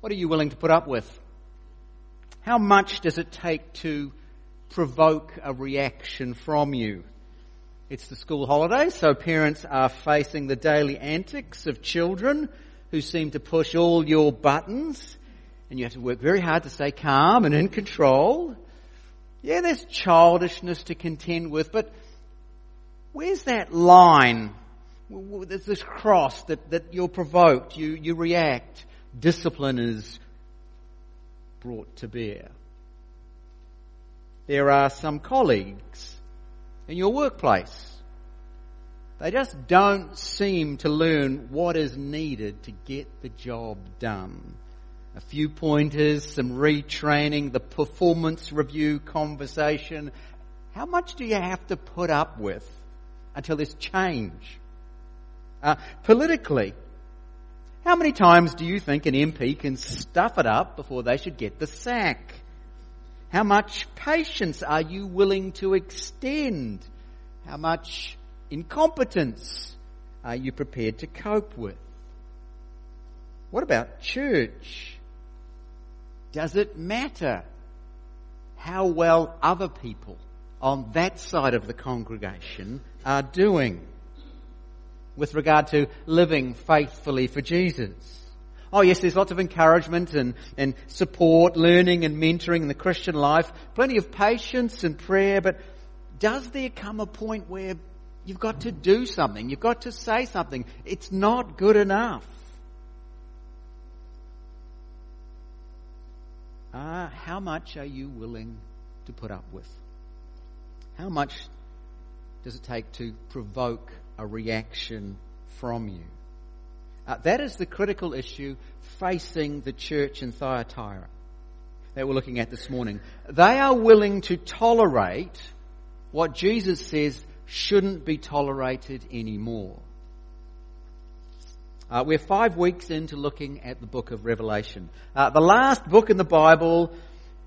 What are you willing to put up with? How much does it take to provoke a reaction from you? It's the school holidays, so parents are facing the daily antics of children who seem to push all your buttons, and you have to work very hard to stay calm and in control. Yeah, there's childishness to contend with, but where's that line? There's this cross that, that you're provoked, you, you react, discipline is brought to bear. There are some colleagues in your workplace. They just don't seem to learn what is needed to get the job done. A few pointers, some retraining, the performance review conversation. How much do you have to put up with until there's change? Uh, politically, how many times do you think an MP can stuff it up before they should get the sack? How much patience are you willing to extend? How much incompetence are you prepared to cope with? What about church? Does it matter how well other people on that side of the congregation are doing with regard to living faithfully for Jesus? Oh yes, there's lots of encouragement and, and support, learning and mentoring in the Christian life, plenty of patience and prayer, but does there come a point where you've got to do something, you've got to say something? It's not good enough. Uh, how much are you willing to put up with? How much does it take to provoke a reaction from you? Uh, that is the critical issue facing the church in Thyatira that we're looking at this morning. They are willing to tolerate what Jesus says shouldn't be tolerated anymore. Uh, we're five weeks into looking at the book of Revelation. Uh, the last book in the Bible,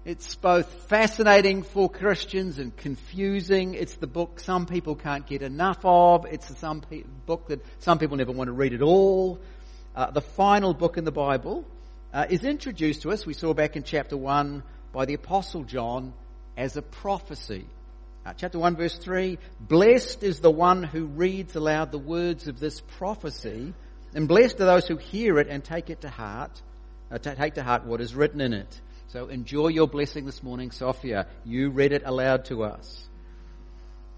it's both fascinating for Christians and confusing. It's the book some people can't get enough of. It's the some pe- book that some people never want to read at all. Uh, the final book in the Bible uh, is introduced to us, we saw back in chapter 1, by the Apostle John as a prophecy. Uh, chapter 1 verse 3, Blessed is the one who reads aloud the words of this prophecy and blessed are those who hear it and take it to heart, uh, take to heart what is written in it. So enjoy your blessing this morning, Sophia. You read it aloud to us.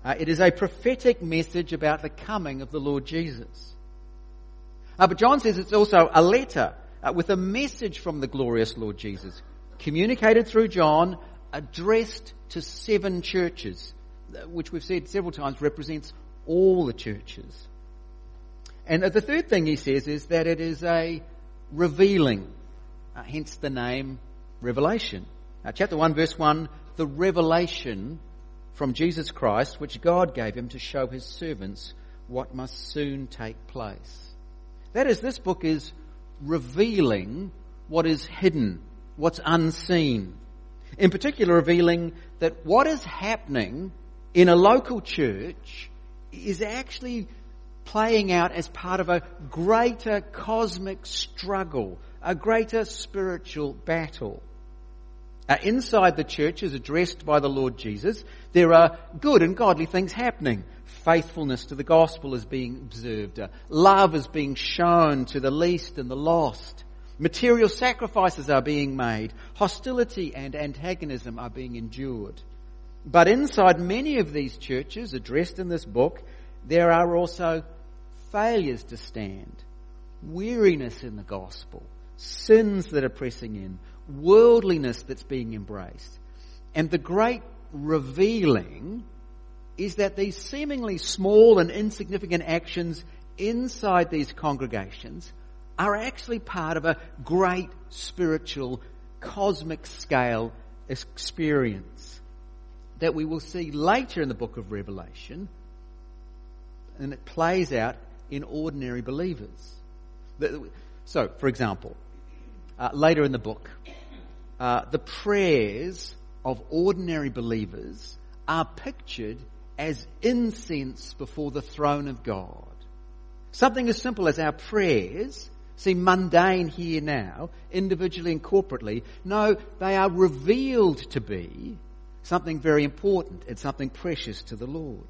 Uh, it is a prophetic message about the coming of the Lord Jesus. Uh, but John says it's also a letter uh, with a message from the glorious Lord Jesus, communicated through John, addressed to seven churches, uh, which we've said several times represents all the churches. And the third thing he says is that it is a revealing, uh, hence the name Revelation. Uh, chapter 1 verse 1, the revelation from Jesus Christ which God gave him to show his servants what must soon take place. That is, this book is revealing what is hidden, what's unseen. In particular, revealing that what is happening in a local church is actually playing out as part of a greater cosmic struggle, a greater spiritual battle. Uh, inside the church is addressed by the Lord Jesus. There are good and godly things happening. Faithfulness to the gospel is being observed. Uh, love is being shown to the least and the lost. Material sacrifices are being made. Hostility and antagonism are being endured. But inside many of these churches addressed in this book, there are also failures to stand, weariness in the gospel, sins that are pressing in, worldliness that's being embraced. And the great revealing is that these seemingly small and insignificant actions inside these congregations are actually part of a great spiritual, cosmic scale experience that we will see later in the book of Revelation. And it plays out in ordinary believers. So, for example, uh, later in the book, uh, the prayers of ordinary believers are pictured as incense before the throne of God. Something as simple as our prayers seem mundane here now, individually and corporately. No, they are revealed to be something very important and something precious to the Lord.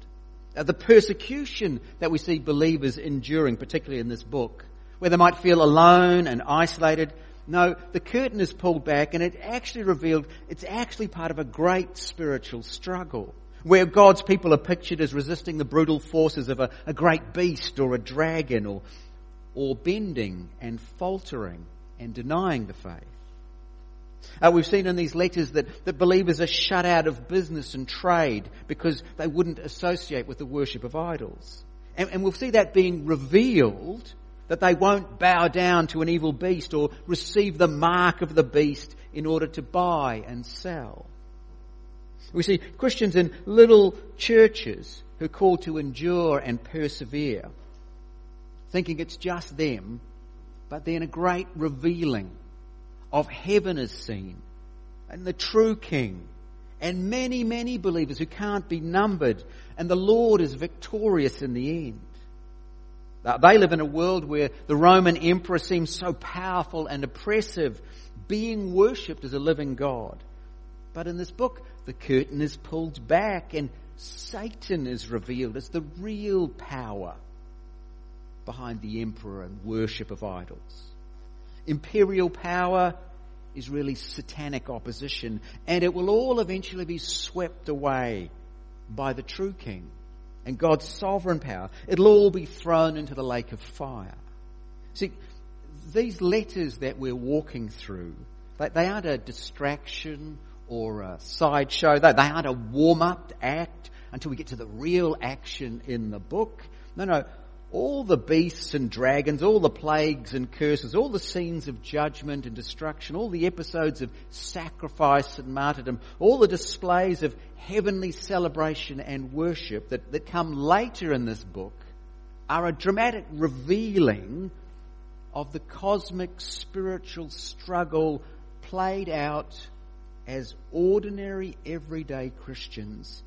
Uh, the persecution that we see believers enduring, particularly in this book, where they might feel alone and isolated. No, the curtain is pulled back and it actually revealed it's actually part of a great spiritual struggle where God's people are pictured as resisting the brutal forces of a, a great beast or a dragon or, or bending and faltering and denying the faith. Uh, we've seen in these letters that, that believers are shut out of business and trade because they wouldn't associate with the worship of idols. And, and we'll see that being revealed that they won't bow down to an evil beast or receive the mark of the beast in order to buy and sell. We see Christians in little churches who call to endure and persevere, thinking it's just them, but then a great revealing of heaven is seen and the true King and many, many believers who can't be numbered and the Lord is victorious in the end. Uh, they live in a world where the Roman emperor seems so powerful and oppressive, being worshipped as a living God. But in this book, the curtain is pulled back and Satan is revealed as the real power behind the emperor and worship of idols. Imperial power is really satanic opposition, and it will all eventually be swept away by the true king and God's sovereign power. It'll all be thrown into the lake of fire. See, these letters that we're walking through, they aren't a distraction or a sideshow. They aren't a warm up act until we get to the real action in the book. No, no. All the beasts and dragons, all the plagues and curses, all the scenes of judgment and destruction, all the episodes of sacrifice and martyrdom, all the displays of heavenly celebration and worship that, that come later in this book are a dramatic revealing of the cosmic spiritual struggle played out as ordinary, everyday Christians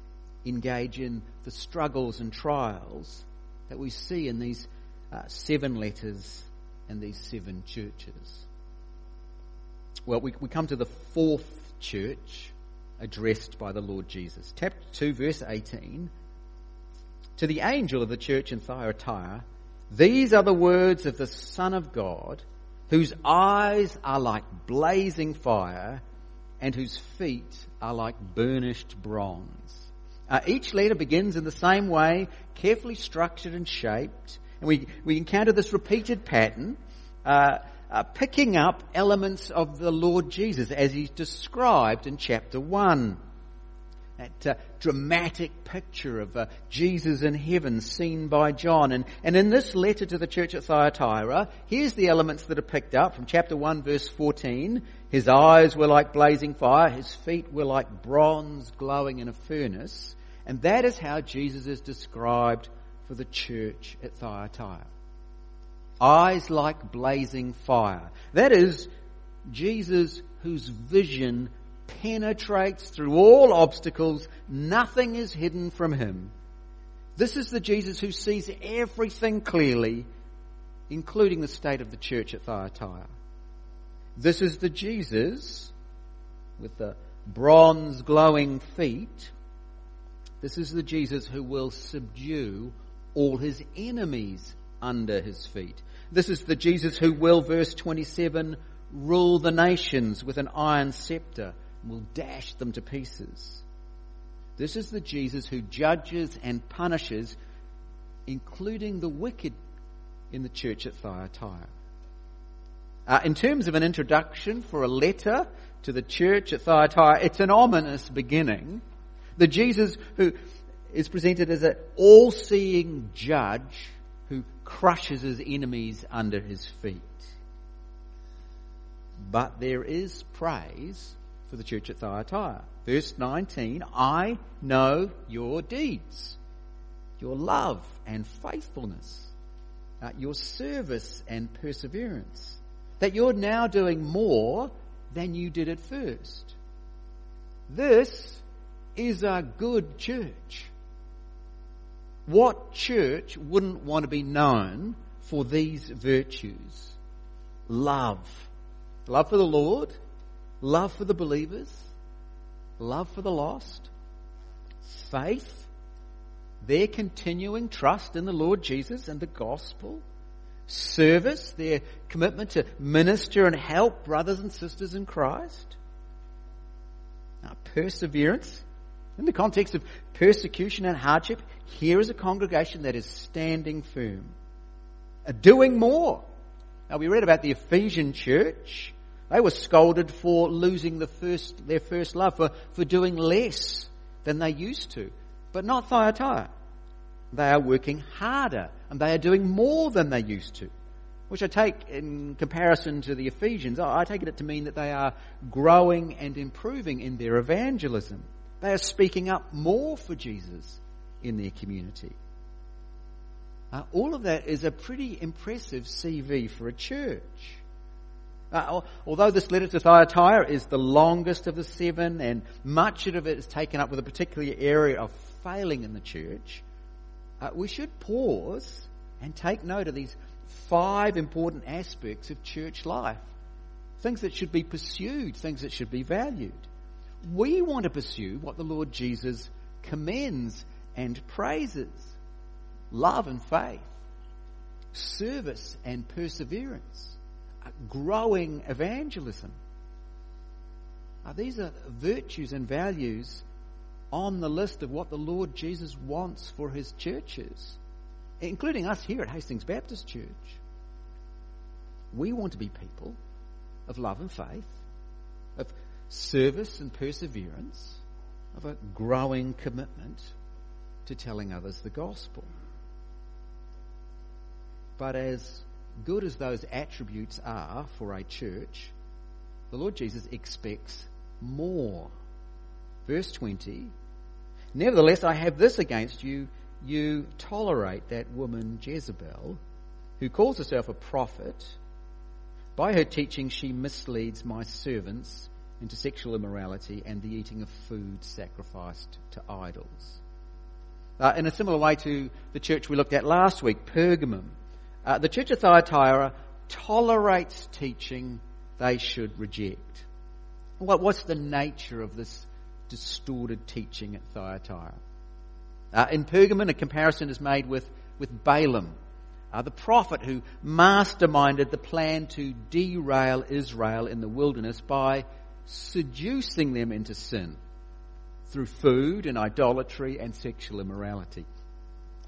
engage in the struggles and trials that we see in these uh, seven letters and these seven churches. Well, we, we come to the fourth church addressed by the Lord Jesus. Chapter 2, verse 18. To the angel of the church in Thyatira, these are the words of the Son of God, whose eyes are like blazing fire and whose feet are like burnished bronze. Uh, each letter begins in the same way, carefully structured and shaped. And we, we encounter this repeated pattern, uh, uh, picking up elements of the Lord Jesus as he's described in chapter 1 that uh, dramatic picture of uh, Jesus in heaven seen by John. And, and in this letter to the church at Thyatira, here's the elements that are picked up from chapter 1 verse 14. His eyes were like blazing fire, his feet were like bronze glowing in a furnace. And that is how Jesus is described for the church at Thyatira. Eyes like blazing fire. That is Jesus whose vision penetrates through all obstacles. Nothing is hidden from him. This is the Jesus who sees everything clearly, including the state of the church at Thyatira. This is the Jesus with the bronze glowing feet. This is the Jesus who will subdue all his enemies under his feet. This is the Jesus who will, verse 27, rule the nations with an iron scepter will dash them to pieces. This is the Jesus who judges and punishes, including the wicked in the church at Thyatira. Uh, in terms of an introduction for a letter to the church at Thyatira, it's an ominous beginning. The Jesus who is presented as an all-seeing judge who crushes his enemies under his feet. But there is praise the church at Thyatira. Verse 19, I know your deeds, your love and faithfulness, uh, your service and perseverance, that you're now doing more than you did at first. This is a good church. What church wouldn't want to be known for these virtues? love. Love for the Lord, love for the believers, love for the lost, faith, their continuing trust in the Lord Jesus and the gospel, service, their commitment to minister and help brothers and sisters in Christ, now, perseverance, in the context of persecution and hardship, here is a congregation that is standing firm, doing more. Now we read about the Ephesian church. They were scolded for losing the first, their first love, for, for doing less than they used to. But not Thyatira. They are working harder and they are doing more than they used to. Which I take in comparison to the Ephesians, I take it to mean that they are growing and improving in their evangelism. They are speaking up more for Jesus in their community. Uh, all of that is a pretty impressive CV for a church. Uh, although this letter to Thyatira is the longest of the seven and much of it is taken up with a particular area of failing in the church, uh, we should pause and take note of these five important aspects of church life. Things that should be pursued, things that should be valued. We want to pursue what the Lord Jesus commends and praises love and faith, service and perseverance, growing evangelism. Now, these are virtues and values on the list of what the Lord Jesus wants for his churches, including us here at Hastings Baptist Church. We want to be people of love and faith, of service and perseverance, of a growing commitment to telling others the gospel. But as good as those attributes are for a church, the Lord Jesus expects more. Verse 20 Nevertheless, I have this against you. You tolerate that woman Jezebel, who calls herself a prophet. By her teaching, she misleads my servants into sexual immorality and the eating of food sacrificed to idols. Uh, in a similar way to the church we looked at last week, Pergamum, uh, the church of Thyatira tolerates teaching they should reject. What, what's the nature of this distorted teaching at Thyatira? Uh, in Pergamum, a comparison is made with, with Balaam, uh, the prophet who masterminded the plan to derail Israel in the wilderness by seducing them into sin through food and idolatry and sexual immorality.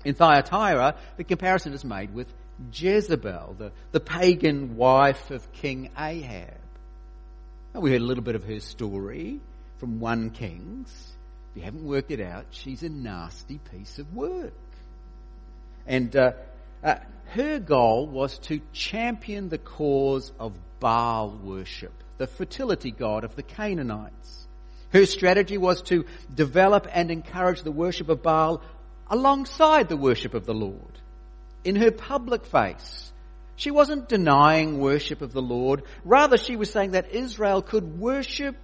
In Thyatira, the comparison is made with Jezebel, the, the pagan wife of King Ahab. We heard a little bit of her story from 1 Kings. If you haven't worked it out, she's a nasty piece of work. And uh, uh, her goal was to champion the cause of Baal worship, the fertility god of the Canaanites. Her strategy was to develop and encourage the worship of Baal alongside the worship of the Lord. In her public face, she wasn't denying worship of the Lord. Rather, she was saying that Israel could worship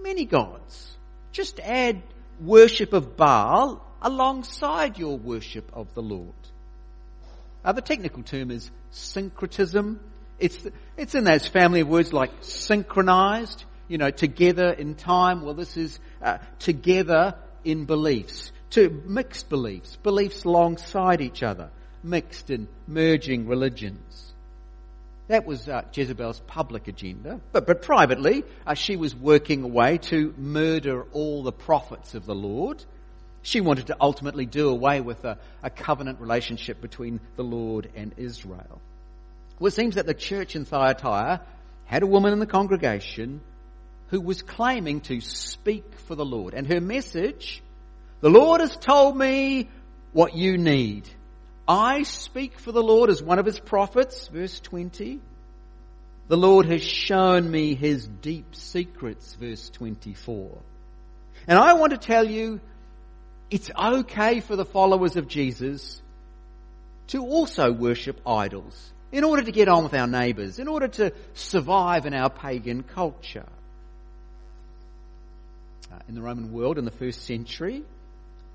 many gods. Just add worship of Baal alongside your worship of the Lord. Uh, the technical term is syncretism. It's, it's in those family of words like synchronized, you know, together in time. Well, this is uh, together in beliefs, to mixed beliefs, beliefs alongside each other, mixed and merging religions. That was uh, Jezebel's public agenda. But, but privately, uh, she was working away to murder all the prophets of the Lord. She wanted to ultimately do away with a, a covenant relationship between the Lord and Israel. Well, it seems that the church in Thyatira had a woman in the congregation who was claiming to speak for the Lord. And her message, the Lord has told me what you need. I speak for the Lord as one of his prophets, verse 20. The Lord has shown me his deep secrets, verse 24. And I want to tell you, it's okay for the followers of Jesus to also worship idols in order to get on with our neighbours, in order to survive in our pagan culture. Uh, in the Roman world in the first century,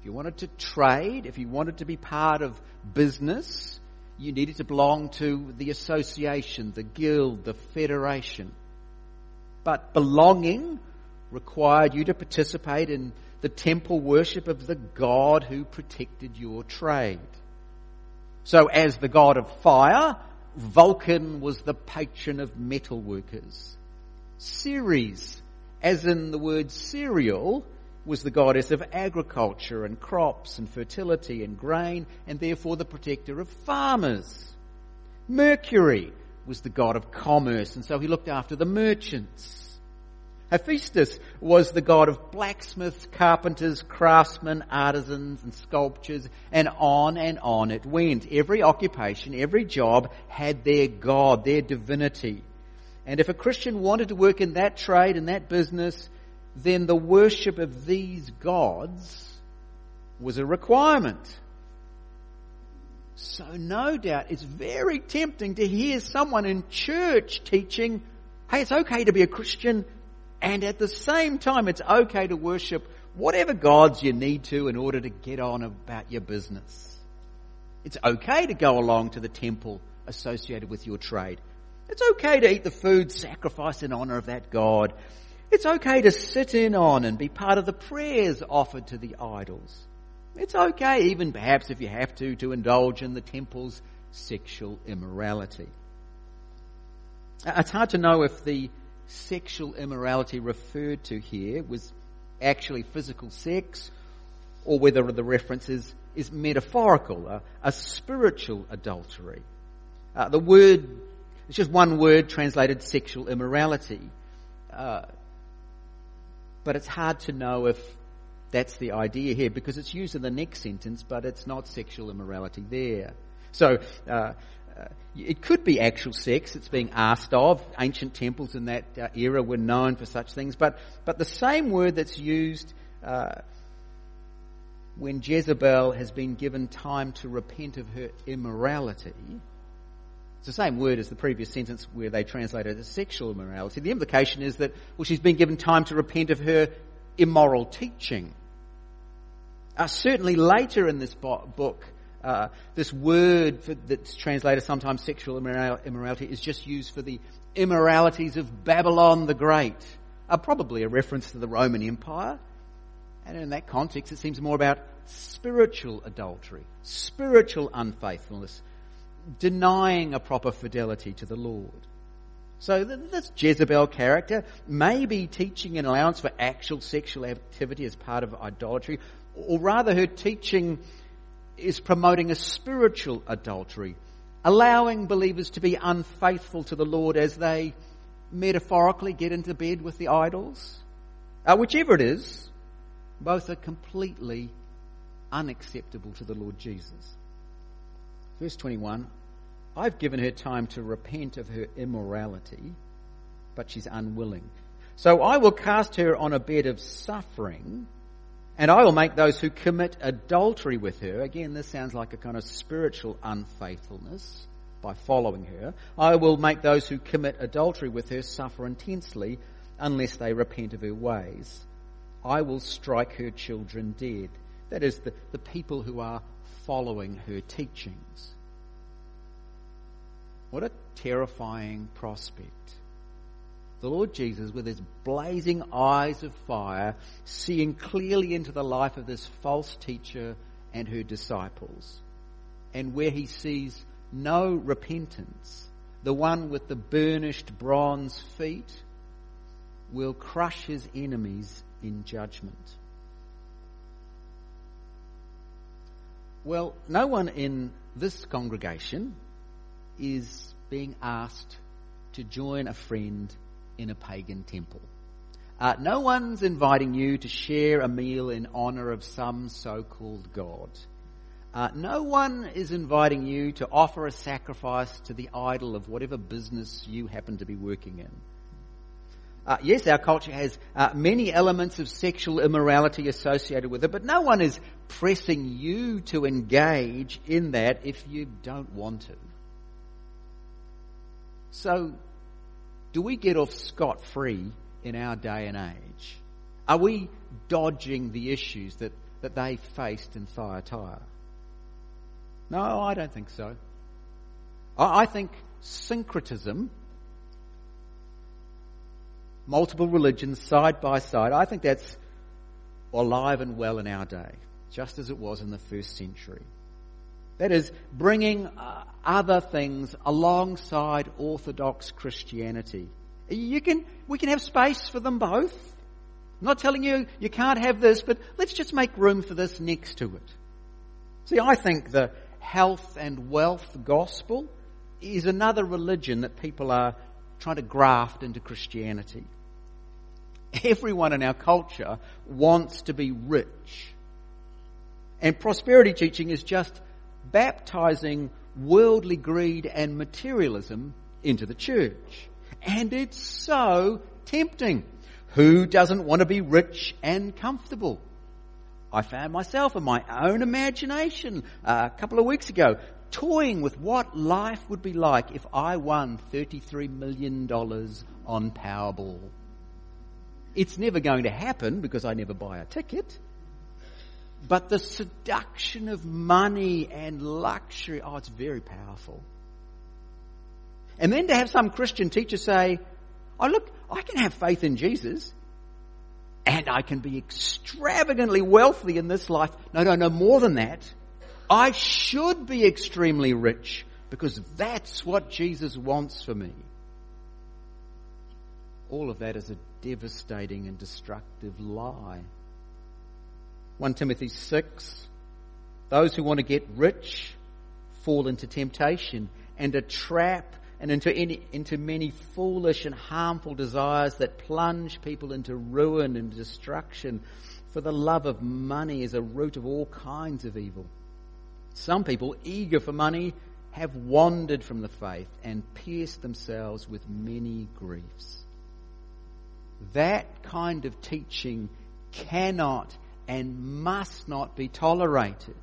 if you wanted to trade, if you wanted to be part of business, You needed to belong to the association, the guild, the federation. But belonging required you to participate in the temple worship of the God who protected your trade. So as the god of fire, Vulcan was the patron of metal workers. Ceres, as in the word cereal, was the goddess of agriculture and crops and fertility and grain and therefore the protector of farmers. Mercury was the god of commerce and so he looked after the merchants. Hephaestus was the god of blacksmiths, carpenters, craftsmen, artisans and sculptors and on and on it went. Every occupation, every job had their god, their divinity. And if a Christian wanted to work in that trade and that business, then the worship of these gods was a requirement. So no doubt it's very tempting to hear someone in church teaching, hey, it's okay to be a Christian and at the same time it's okay to worship whatever gods you need to in order to get on about your business. It's okay to go along to the temple associated with your trade. It's okay to eat the food sacrificed in honor of that God. It's okay to sit in on and be part of the prayers offered to the idols. It's okay, even perhaps if you have to, to indulge in the temple's sexual immorality. Uh, it's hard to know if the sexual immorality referred to here was actually physical sex or whether the reference is, is metaphorical, a, a spiritual adultery. Uh, the word, it's just one word translated sexual immorality. Uh, but it's hard to know if that's the idea here because it's used in the next sentence, but it's not sexual immorality there. So, uh, uh, it could be actual sex it's being asked of. Ancient temples in that uh, era were known for such things, but, but the same word that's used uh, when Jezebel has been given time to repent of her immorality it's the same word as the previous sentence where they translated it as sexual immorality. The implication is that, well, she's been given time to repent of her immoral teaching. Uh, certainly later in this book, uh, this word for, that's translated sometimes sexual immorality is just used for the immoralities of Babylon the Great, uh, probably a reference to the Roman Empire. And in that context, it seems more about spiritual adultery, spiritual unfaithfulness, denying a proper fidelity to the Lord. So this Jezebel character may be teaching an allowance for actual sexual activity as part of idolatry, or rather her teaching is promoting a spiritual adultery, allowing believers to be unfaithful to the Lord as they metaphorically get into bed with the idols. Uh, whichever it is, both are completely unacceptable to the Lord Jesus. Verse 21 I've given her time to repent of her immorality, but she's unwilling. So I will cast her on a bed of suffering, and I will make those who commit adultery with her. Again, this sounds like a kind of spiritual unfaithfulness by following her. I will make those who commit adultery with her suffer intensely unless they repent of her ways. I will strike her children dead. That is, the, the people who are following her teachings. What a terrifying prospect. The Lord Jesus, with his blazing eyes of fire, seeing clearly into the life of this false teacher and her disciples, and where he sees no repentance, the one with the burnished bronze feet will crush his enemies in judgment. Well, no one in this congregation is being asked to join a friend in a pagan temple. Uh, no one's inviting you to share a meal in honor of some so-called God. Uh, no one is inviting you to offer a sacrifice to the idol of whatever business you happen to be working in. Uh, yes, our culture has uh, many elements of sexual immorality associated with it, but no one is pressing you to engage in that if you don't want to. So, do we get off scot free in our day and age? Are we dodging the issues that, that they faced in Thyatira? No, I don't think so. I think syncretism, multiple religions side by side, I think that's alive and well in our day, just as it was in the first century. That is, bringing uh, other things alongside Orthodox Christianity. You can, we can have space for them both. I'm not telling you you can't have this, but let's just make room for this next to it. See, I think the health and wealth gospel is another religion that people are trying to graft into Christianity. Everyone in our culture wants to be rich. And prosperity teaching is just baptizing worldly greed and materialism into the church. And it's so tempting. Who doesn't want to be rich and comfortable? I found myself in my own imagination uh, a couple of weeks ago toying with what life would be like if I won $33 million on Powerball. It's never going to happen because I never buy a ticket. But the seduction of money and luxury, oh, it's very powerful. And then to have some Christian teacher say, oh look, I can have faith in Jesus and I can be extravagantly wealthy in this life. No, no, no, more than that. I should be extremely rich because that's what Jesus wants for me. All of that is a devastating and destructive lie. 1 Timothy 6 Those who want to get rich fall into temptation and a trap and into, any, into many foolish and harmful desires that plunge people into ruin and destruction. For the love of money is a root of all kinds of evil. Some people, eager for money, have wandered from the faith and pierced themselves with many griefs. That kind of teaching cannot and must not be tolerated.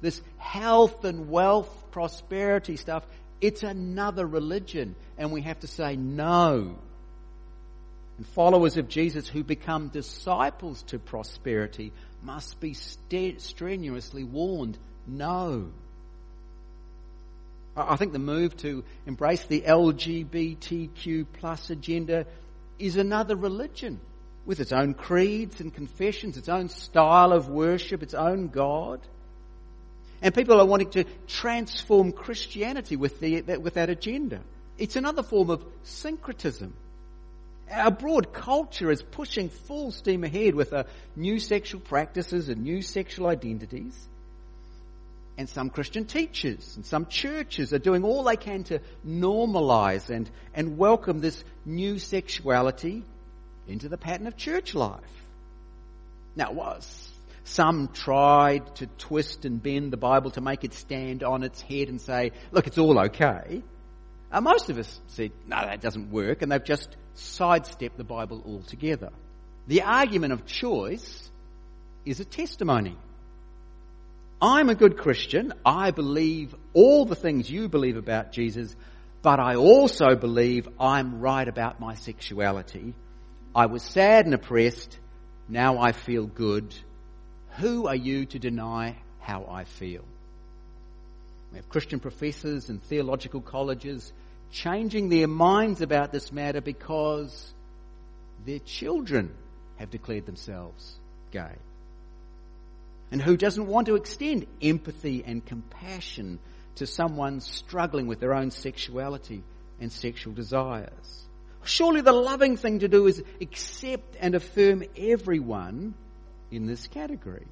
This health and wealth, prosperity stuff, it's another religion, and we have to say no. And followers of Jesus who become disciples to prosperity must be strenuously warned no. I think the move to embrace the LGBTQ plus agenda is another religion with its own creeds and confessions, its own style of worship, its own God. And people are wanting to transform Christianity with, the, with that agenda. It's another form of syncretism. Our broad culture is pushing full steam ahead with uh, new sexual practices and new sexual identities. And some Christian teachers and some churches are doing all they can to normalize and, and welcome this new sexuality into the pattern of church life. Now, was some tried to twist and bend the Bible to make it stand on its head and say, look, it's all okay. Uh, most of us said, no, that doesn't work, and they've just sidestepped the Bible altogether. The argument of choice is a testimony. I'm a good Christian. I believe all the things you believe about Jesus, but I also believe I'm right about my sexuality. I was sad and oppressed. Now I feel good. Who are you to deny how I feel? We have Christian professors and theological colleges changing their minds about this matter because their children have declared themselves gay and who doesn't want to extend empathy and compassion to someone struggling with their own sexuality and sexual desires. Surely the loving thing to do is accept and affirm everyone in this category.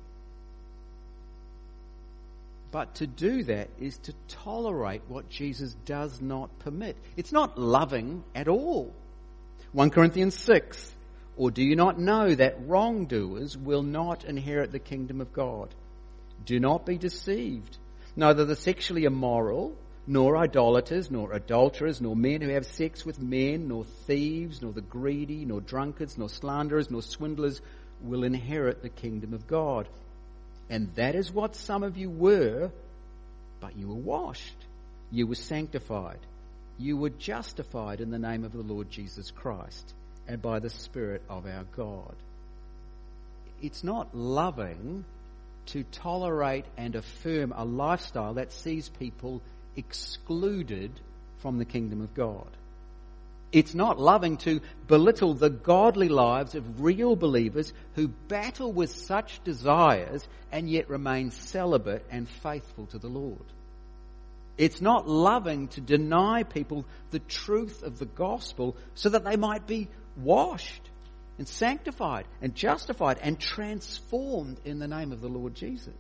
But to do that is to tolerate what Jesus does not permit. It's not loving at all. 1 Corinthians 6 or do you not know that wrongdoers will not inherit the kingdom of God? Do not be deceived. Neither the sexually immoral, nor idolaters, nor adulterers, nor men who have sex with men, nor thieves, nor the greedy, nor drunkards, nor slanderers, nor swindlers will inherit the kingdom of God. And that is what some of you were, but you were washed. You were sanctified. You were justified in the name of the Lord Jesus Christ and by the Spirit of our God. It's not loving to tolerate and affirm a lifestyle that sees people excluded from the kingdom of God. It's not loving to belittle the godly lives of real believers who battle with such desires and yet remain celibate and faithful to the Lord. It's not loving to deny people the truth of the gospel so that they might be washed and sanctified and justified and transformed in the name of the Lord Jesus.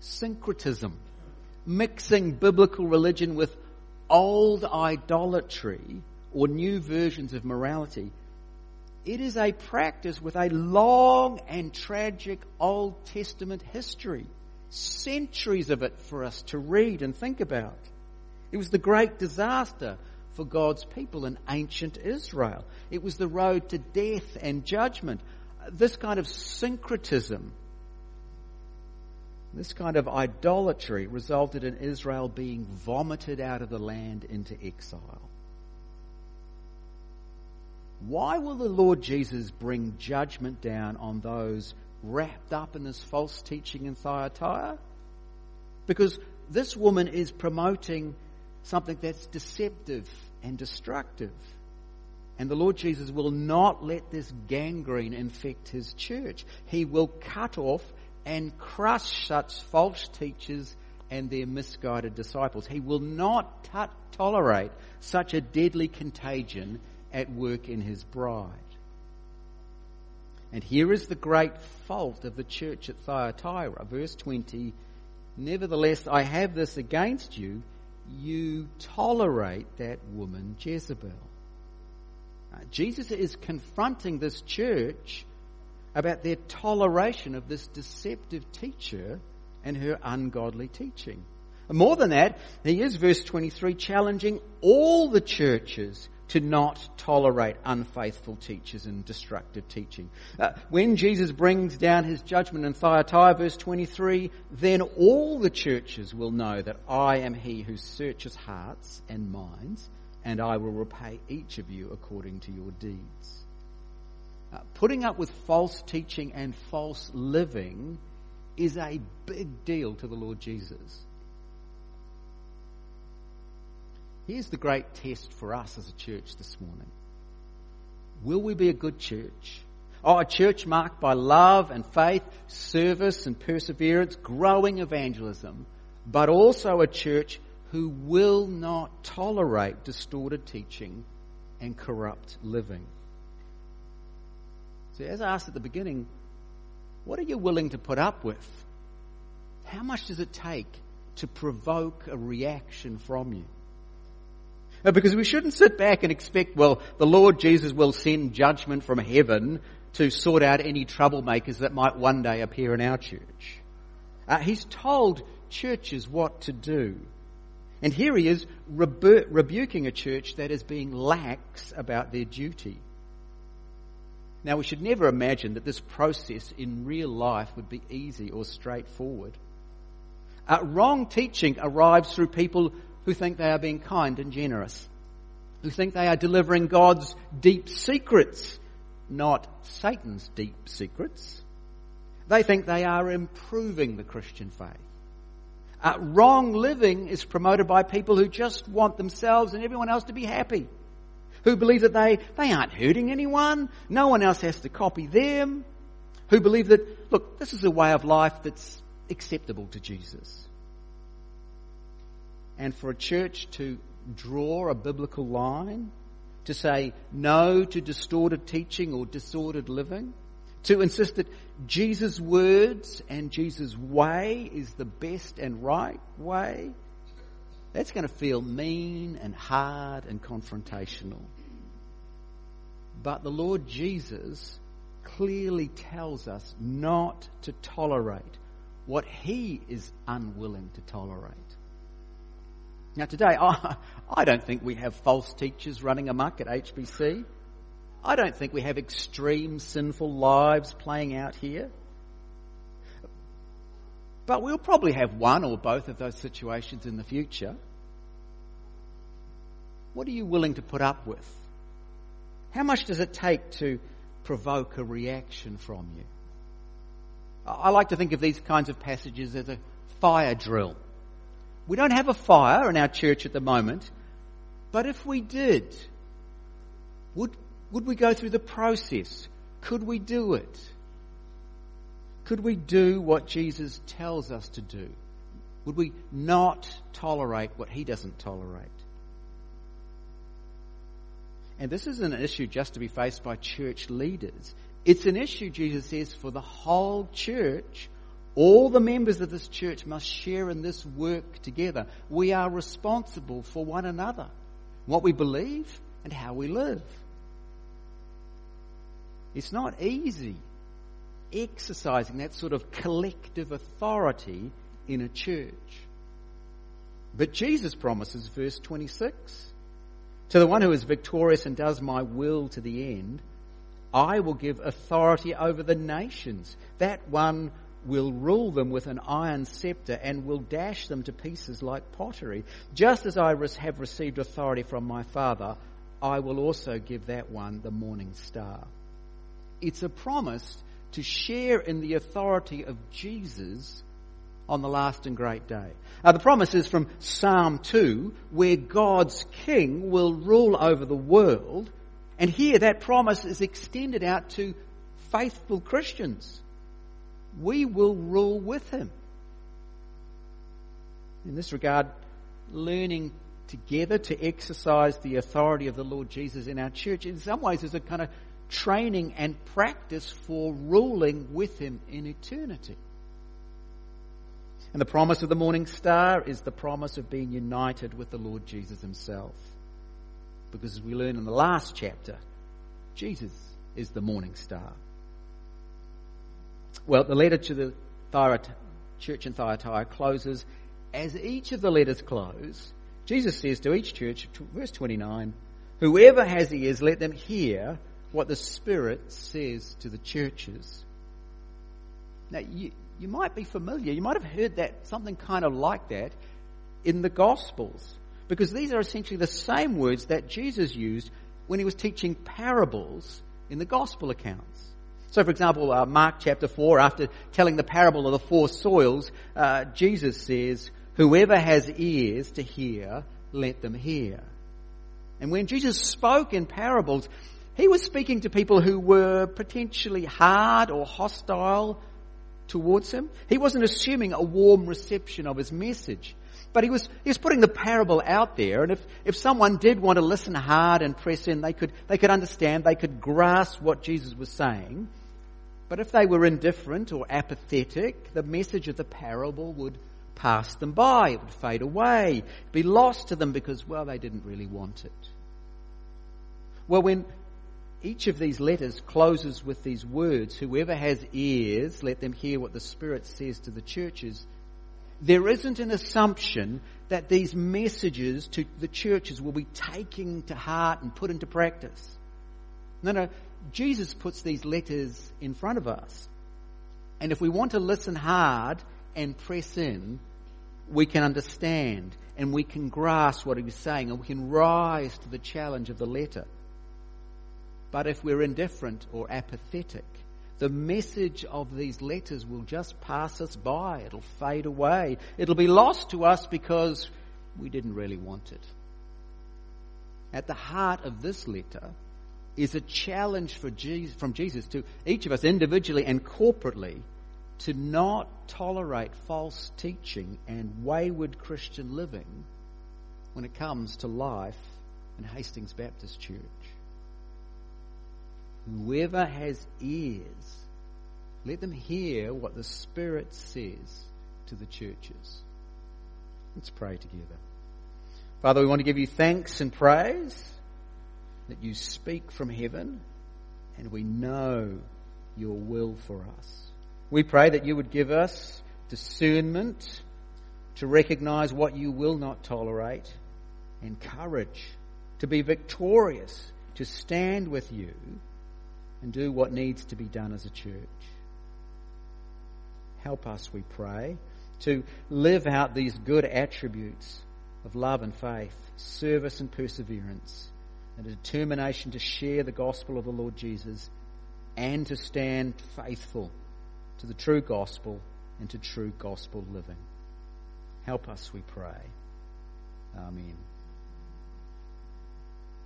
Syncretism, mixing biblical religion with old idolatry or new versions of morality, it is a practice with a long and tragic Old Testament history. Centuries of it for us to read and think about. It was the great disaster for God's people in ancient Israel. It was the road to death and judgment. This kind of syncretism, this kind of idolatry resulted in Israel being vomited out of the land into exile. Why will the Lord Jesus bring judgment down on those wrapped up in this false teaching in Thyatira? Because this woman is promoting something that's deceptive and destructive. And the Lord Jesus will not let this gangrene infect his church. He will cut off and crush such false teachers and their misguided disciples. He will not t- tolerate such a deadly contagion at work in his bride. And here is the great fault of the church at Thyatira. Verse 20 Nevertheless, I have this against you you tolerate that woman Jezebel. Uh, Jesus is confronting this church about their toleration of this deceptive teacher and her ungodly teaching. And more than that, he is, verse 23, challenging all the churches to not tolerate unfaithful teachers and destructive teaching. Uh, when Jesus brings down his judgment in Thyatira, verse 23, then all the churches will know that I am he who searches hearts and minds, and I will repay each of you according to your deeds. Uh, putting up with false teaching and false living is a big deal to the Lord Jesus. Here's the great test for us as a church this morning. Will we be a good church? Oh, a church marked by love and faith, service and perseverance, growing evangelism, but also a church who will not tolerate distorted teaching and corrupt living. So, as I asked at the beginning, what are you willing to put up with? How much does it take to provoke a reaction from you? Because we shouldn't sit back and expect, well, the Lord Jesus will send judgment from heaven to sort out any troublemakers that might one day appear in our church. Uh, he's told churches what to do. And here he is rebu- rebuking a church that is being lax about their duty. Now, we should never imagine that this process in real life would be easy or straightforward. Uh, wrong teaching arrives through people who think they are being kind and generous, who think they are delivering God's deep secrets, not Satan's deep secrets. They think they are improving the Christian faith. Uh, wrong living is promoted by people who just want themselves and everyone else to be happy. Who believe that they, they aren't hurting anyone. No one else has to copy them. Who believe that, look, this is a way of life that's acceptable to Jesus and for a church to draw a biblical line, to say no to distorted teaching or disordered living, to insist that Jesus' words and Jesus' way is the best and right way, that's going to feel mean and hard and confrontational. But the Lord Jesus clearly tells us not to tolerate what he is unwilling to tolerate. Now, today, I, I don't think we have false teachers running amok at HBC. I don't think we have extreme sinful lives playing out here. But we'll probably have one or both of those situations in the future. What are you willing to put up with? How much does it take to provoke a reaction from you? I like to think of these kinds of passages as a fire drill We don't have a fire in our church at the moment, but if we did, would, would we go through the process? Could we do it? Could we do what Jesus tells us to do? Would we not tolerate what he doesn't tolerate? And this isn't an issue just to be faced by church leaders. It's an issue, Jesus says, for the whole church. All the members of this church must share in this work together. We are responsible for one another, what we believe and how we live. It's not easy exercising that sort of collective authority in a church. But Jesus promises, verse 26, to the one who is victorious and does my will to the end, I will give authority over the nations. That one will rule them with an iron scepter and will dash them to pieces like pottery. Just as I have received authority from my Father, I will also give that one the morning star. It's a promise to share in the authority of Jesus on the last and great day. Now, the promise is from Psalm 2, where God's king will rule over the world. And here that promise is extended out to faithful Christians. We will rule with him. In this regard, learning together to exercise the authority of the Lord Jesus in our church in some ways is a kind of training and practice for ruling with him in eternity. And the promise of the morning star is the promise of being united with the Lord Jesus himself. Because as we learn in the last chapter, Jesus is the morning star. Well, the letter to the Thyat- church in Thyatira closes as each of the letters close. Jesus says to each church, verse 29, Whoever has ears, let them hear what the Spirit says to the churches. Now, you, you might be familiar. You might have heard that, something kind of like that in the Gospels. Because these are essentially the same words that Jesus used when he was teaching parables in the Gospel accounts. So, for example, uh, Mark chapter 4, after telling the parable of the four soils, uh, Jesus says, Whoever has ears to hear, let them hear. And when Jesus spoke in parables, he was speaking to people who were potentially hard or hostile towards him. He wasn't assuming a warm reception of his message. But he was, he was putting the parable out there, and if, if someone did want to listen hard and press in, they could, they could understand, they could grasp what Jesus was saying. But if they were indifferent or apathetic, the message of the parable would pass them by. It would fade away, be lost to them because, well, they didn't really want it. Well, when each of these letters closes with these words Whoever has ears, let them hear what the Spirit says to the churches. There isn't an assumption that these messages to the churches will be taken to heart and put into practice. No, no. Jesus puts these letters in front of us. And if we want to listen hard and press in, we can understand and we can grasp what he's saying and we can rise to the challenge of the letter. But if we're indifferent or apathetic, the message of these letters will just pass us by. It'll fade away. It'll be lost to us because we didn't really want it. At the heart of this letter is a challenge Jesus, from Jesus to each of us individually and corporately to not tolerate false teaching and wayward Christian living when it comes to life in Hastings Baptist Church. Whoever has ears, let them hear what the Spirit says to the churches. Let's pray together. Father, we want to give you thanks and praise that you speak from heaven and we know your will for us. We pray that you would give us discernment to recognize what you will not tolerate and courage to be victorious, to stand with you and do what needs to be done as a church. Help us, we pray, to live out these good attributes of love and faith, service and perseverance, and a determination to share the gospel of the Lord Jesus and to stand faithful to the true gospel and to true gospel living. Help us, we pray. Amen.